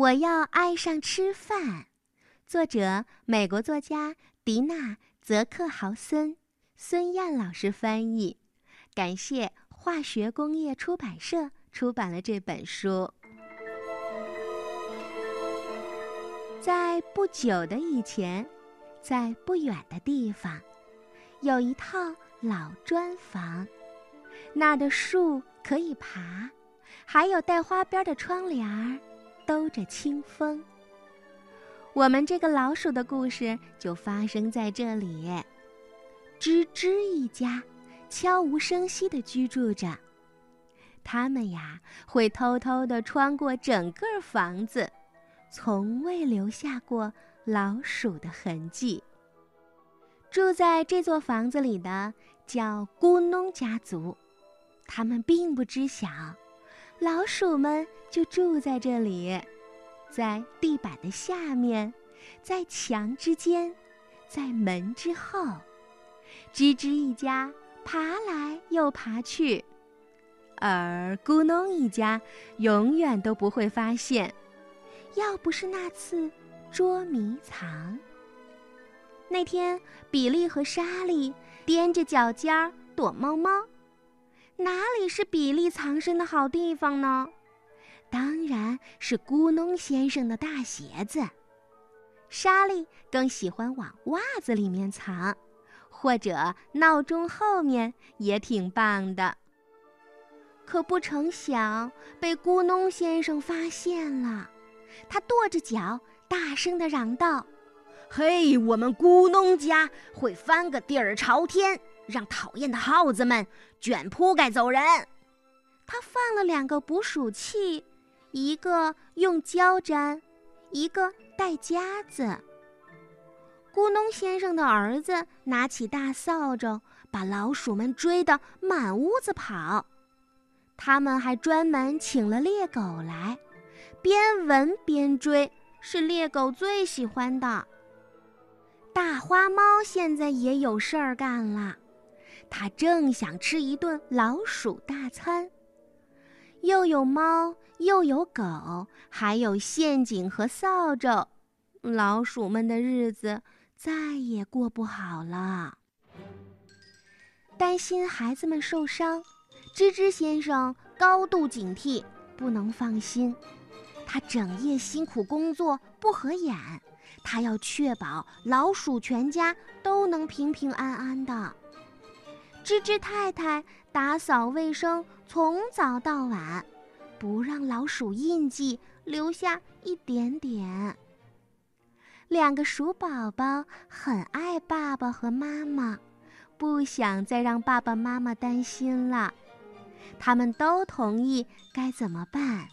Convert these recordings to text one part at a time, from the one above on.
我要爱上吃饭。作者：美国作家迪娜·泽克豪森，孙燕老师翻译。感谢化学工业出版社出版了这本书。在不久的以前，在不远的地方，有一套老砖房，那儿的树可以爬，还有带花边的窗帘儿。兜着清风。我们这个老鼠的故事就发生在这里。吱吱一家悄无声息地居住着，他们呀会偷偷地穿过整个房子，从未留下过老鼠的痕迹。住在这座房子里的叫咕哝家族，他们并不知晓。老鼠们就住在这里，在地板的下面，在墙之间，在门之后，吱吱一家爬来又爬去，而咕哝一家永远都不会发现。要不是那次捉迷藏，那天比利和莎莉踮着脚尖儿躲猫猫。哪里是比利藏身的好地方呢？当然是咕哝先生的大鞋子。莎莉更喜欢往袜子里面藏，或者闹钟后面也挺棒的。可不成想被咕哝先生发现了，他跺着脚，大声地嚷道：“嘿，我们咕哝家会翻个底儿朝天！”让讨厌的耗子们卷铺盖走人。他放了两个捕鼠器，一个用胶粘，一个带夹子。咕哝先生的儿子拿起大扫帚，把老鼠们追得满屋子跑。他们还专门请了猎狗来，边闻边追，是猎狗最喜欢的。大花猫现在也有事儿干了。他正想吃一顿老鼠大餐，又有猫，又有狗，还有陷阱和扫帚，老鼠们的日子再也过不好了。担心孩子们受伤，吱吱先生高度警惕，不能放心。他整夜辛苦工作，不合眼。他要确保老鼠全家都能平平安安的。吱吱太太打扫卫生，从早到晚，不让老鼠印记留下一点点。两个鼠宝宝很爱爸爸和妈妈，不想再让爸爸妈妈担心了。他们都同意该怎么办。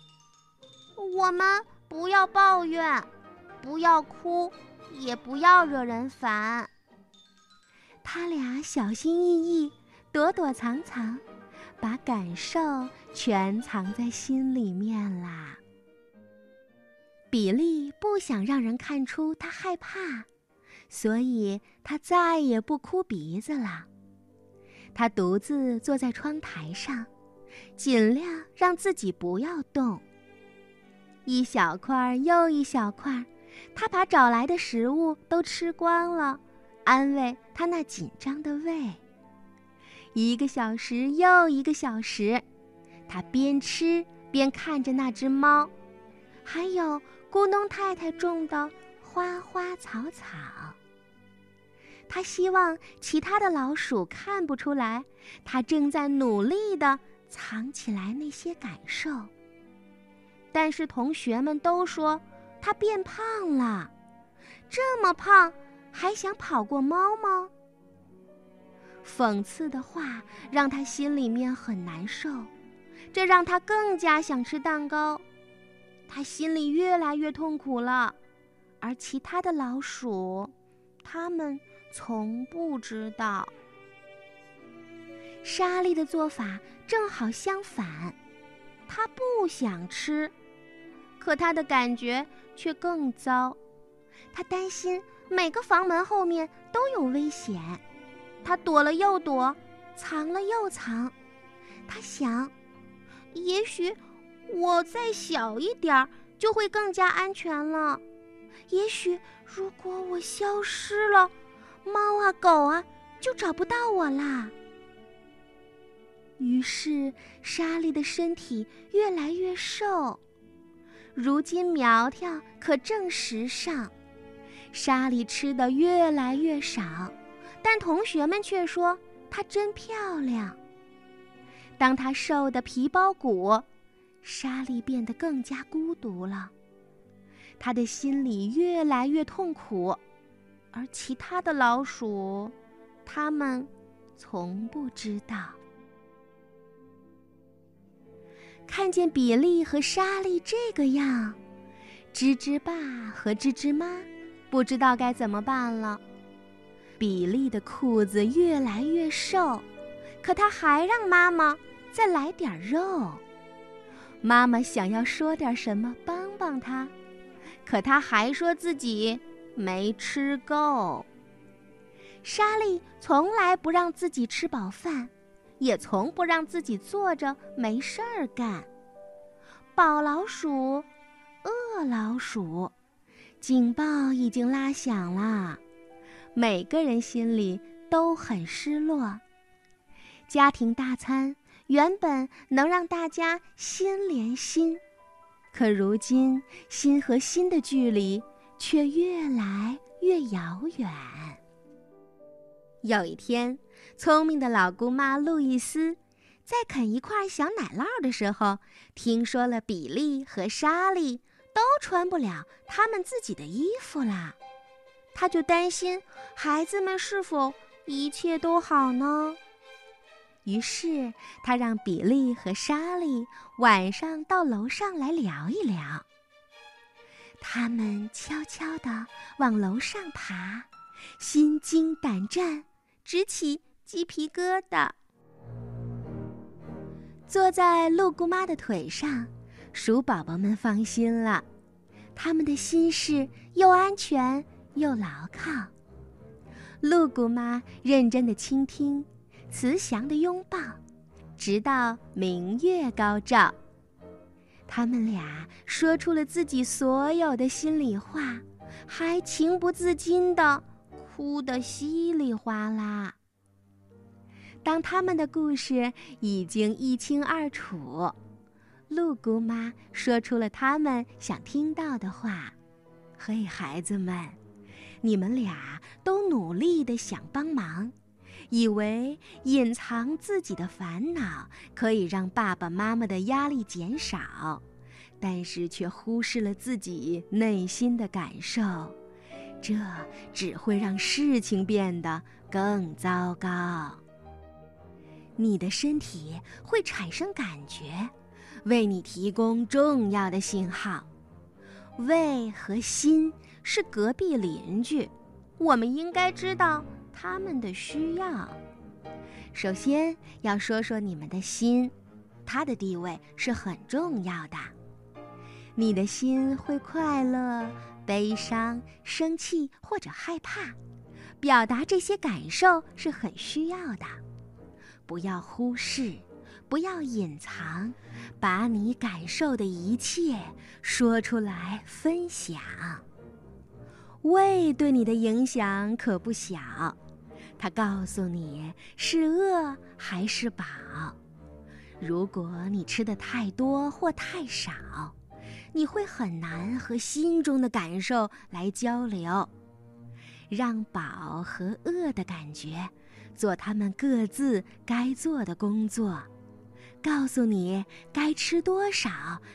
我们不要抱怨，不要哭，也不要惹人烦。他俩小心翼翼。躲躲藏藏，把感受全藏在心里面啦。比利不想让人看出他害怕，所以他再也不哭鼻子了。他独自坐在窗台上，尽量让自己不要动。一小块又一小块，他把找来的食物都吃光了，安慰他那紧张的胃。一个小时又一个小时，他边吃边看着那只猫，还有咕哝太太种的花花草草。他希望其他的老鼠看不出来，他正在努力地藏起来那些感受。但是同学们都说他变胖了，这么胖还想跑过猫吗？讽刺的话让他心里面很难受，这让他更加想吃蛋糕。他心里越来越痛苦了，而其他的老鼠，他们从不知道。莎莉的做法正好相反，她不想吃，可她的感觉却更糟。她担心每个房门后面都有危险。他躲了又躲，藏了又藏。他想，也许我再小一点儿就会更加安全了。也许如果我消失了，猫啊狗啊就找不到我啦。于是莎莉的身体越来越瘦，如今苗条可正时尚。莎莉吃的越来越少，但同学们却说她真漂亮。当她瘦得皮包骨，莎莉变得更加孤独了。她的心里越来越痛苦，而其他的老鼠，他们从不知道。看见比利和莎莉这个样，吱吱爸和吱吱妈不知道该怎么办了。比利的裤子越来越瘦，可他还让妈妈再来点肉。妈妈想要说点什么帮帮他，可他还说自己没吃够。莎莉从来不让自己吃饱饭。也从不让自己坐着没事儿干。宝老鼠，饿老鼠，警报已经拉响了，每个人心里都很失落。家庭大餐原本能让大家心连心，可如今心和心的距离却越来越遥远。有一天。聪明的老姑妈路易斯，在啃一块小奶酪的时候，听说了比利和莎莉都穿不了他们自己的衣服啦，他就担心孩子们是否一切都好呢。于是，他让比利和莎莉晚上到楼上来聊一聊。他们悄悄地往楼上爬，心惊胆战，直起。鸡皮疙瘩。坐在鹿姑妈的腿上，鼠宝宝们放心了，他们的心事又安全又牢靠。鹿姑妈认真的倾听，慈祥的拥抱，直到明月高照。他们俩说出了自己所有的心里话，还情不自禁的哭得稀里哗啦。当他们的故事已经一清二楚，鹿姑妈说出了他们想听到的话：“嘿，孩子们，你们俩都努力的想帮忙，以为隐藏自己的烦恼可以让爸爸妈妈的压力减少，但是却忽视了自己内心的感受，这只会让事情变得更糟糕。”你的身体会产生感觉，为你提供重要的信号。胃和心是隔壁邻居，我们应该知道他们的需要。首先要说说你们的心，它的地位是很重要的。你的心会快乐、悲伤、生气或者害怕，表达这些感受是很需要的。不要忽视，不要隐藏，把你感受的一切说出来分享。胃对你的影响可不小，它告诉你是饿还是饱。如果你吃的太多或太少，你会很难和心中的感受来交流。让饱和饿的感觉。做他们各自该做的工作，告诉你该吃多少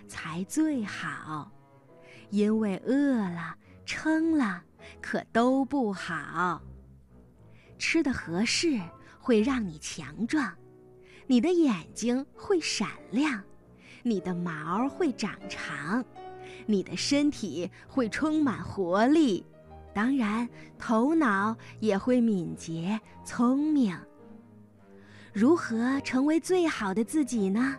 才最好，因为饿了、撑了可都不好。吃的合适会让你强壮，你的眼睛会闪亮，你的毛会长长，你的身体会充满活力。当然，头脑也会敏捷聪明。如何成为最好的自己呢？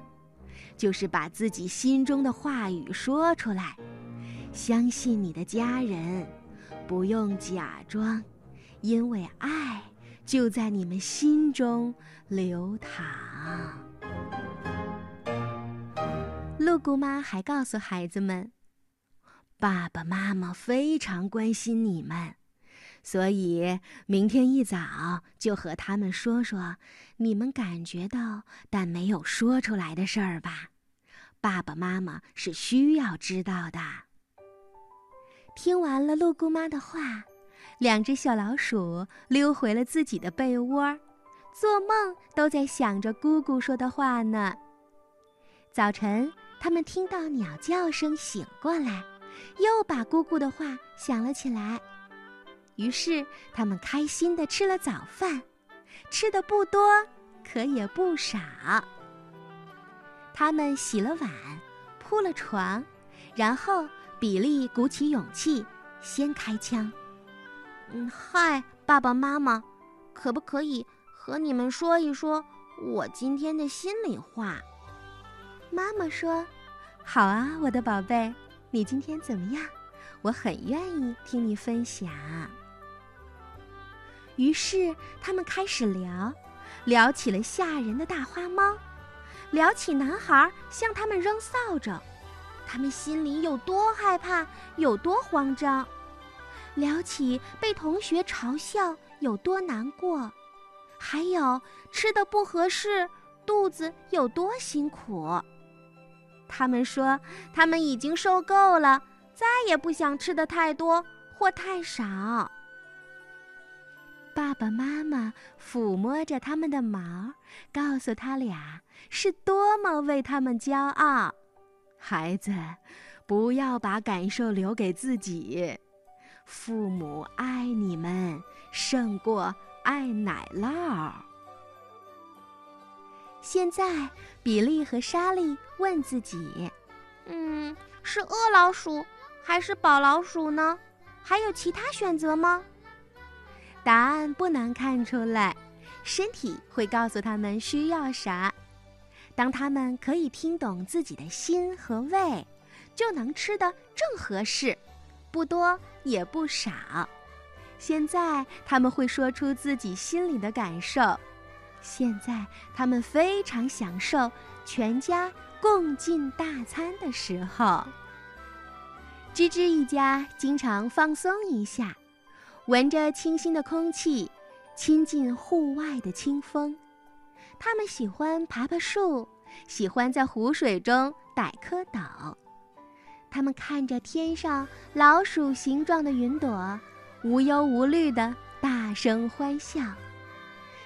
就是把自己心中的话语说出来，相信你的家人，不用假装，因为爱就在你们心中流淌。鹿姑妈还告诉孩子们。爸爸妈妈非常关心你们，所以明天一早就和他们说说你们感觉到但没有说出来的事儿吧。爸爸妈妈是需要知道的。听完了鹿姑妈的话，两只小老鼠溜回了自己的被窝，做梦都在想着姑姑说的话呢。早晨，他们听到鸟叫声醒过来。又把姑姑的话想了起来，于是他们开心地吃了早饭，吃的不多，可也不少。他们洗了碗，铺了床，然后比利鼓起勇气先开枪：“嗯，嗨，爸爸妈妈，可不可以和你们说一说我今天的心里话？”妈妈说：“好啊，我的宝贝。”你今天怎么样？我很愿意听你分享。于是他们开始聊，聊起了吓人的大花猫，聊起男孩向他们扔扫帚，他们心里有多害怕，有多慌张；聊起被同学嘲笑有多难过，还有吃的不合适，肚子有多辛苦。他们说，他们已经受够了，再也不想吃的太多或太少。爸爸妈妈抚摸着他们的毛，告诉他俩是多么为他们骄傲。孩子，不要把感受留给自己。父母爱你们胜过爱奶酪。现在，比利和莎莉问自己：“嗯，是饿老鼠还是饱老鼠呢？还有其他选择吗？”答案不难看出来，身体会告诉他们需要啥。当他们可以听懂自己的心和胃，就能吃得正合适，不多也不少。现在他们会说出自己心里的感受。现在他们非常享受全家共进大餐的时候。吱吱一家经常放松一下，闻着清新的空气，亲近户外的清风。他们喜欢爬爬树，喜欢在湖水中逮蝌蚪。他们看着天上老鼠形状的云朵，无忧无虑地大声欢笑。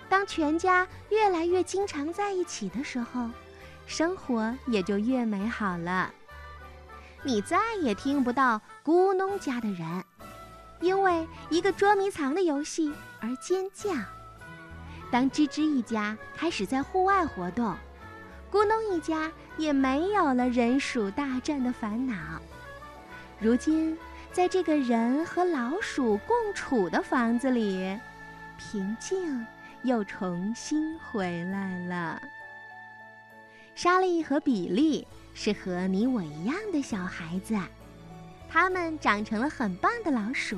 当全家越来越经常在一起的时候，生活也就越美好了。你再也听不到咕哝家的人因为一个捉迷藏的游戏而尖叫。当吱吱一家开始在户外活动，咕咚一家也没有了人鼠大战的烦恼。如今，在这个人和老鼠共处的房子里，平静。又重新回来了。莎莉和比利是和你我一样的小孩子，他们长成了很棒的老鼠。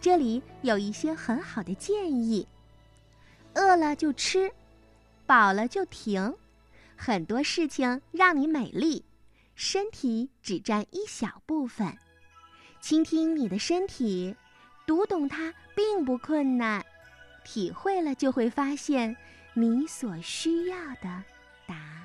这里有一些很好的建议：饿了就吃，饱了就停。很多事情让你美丽，身体只占一小部分。倾听你的身体，读懂它并不困难。体会了，就会发现你所需要的答案。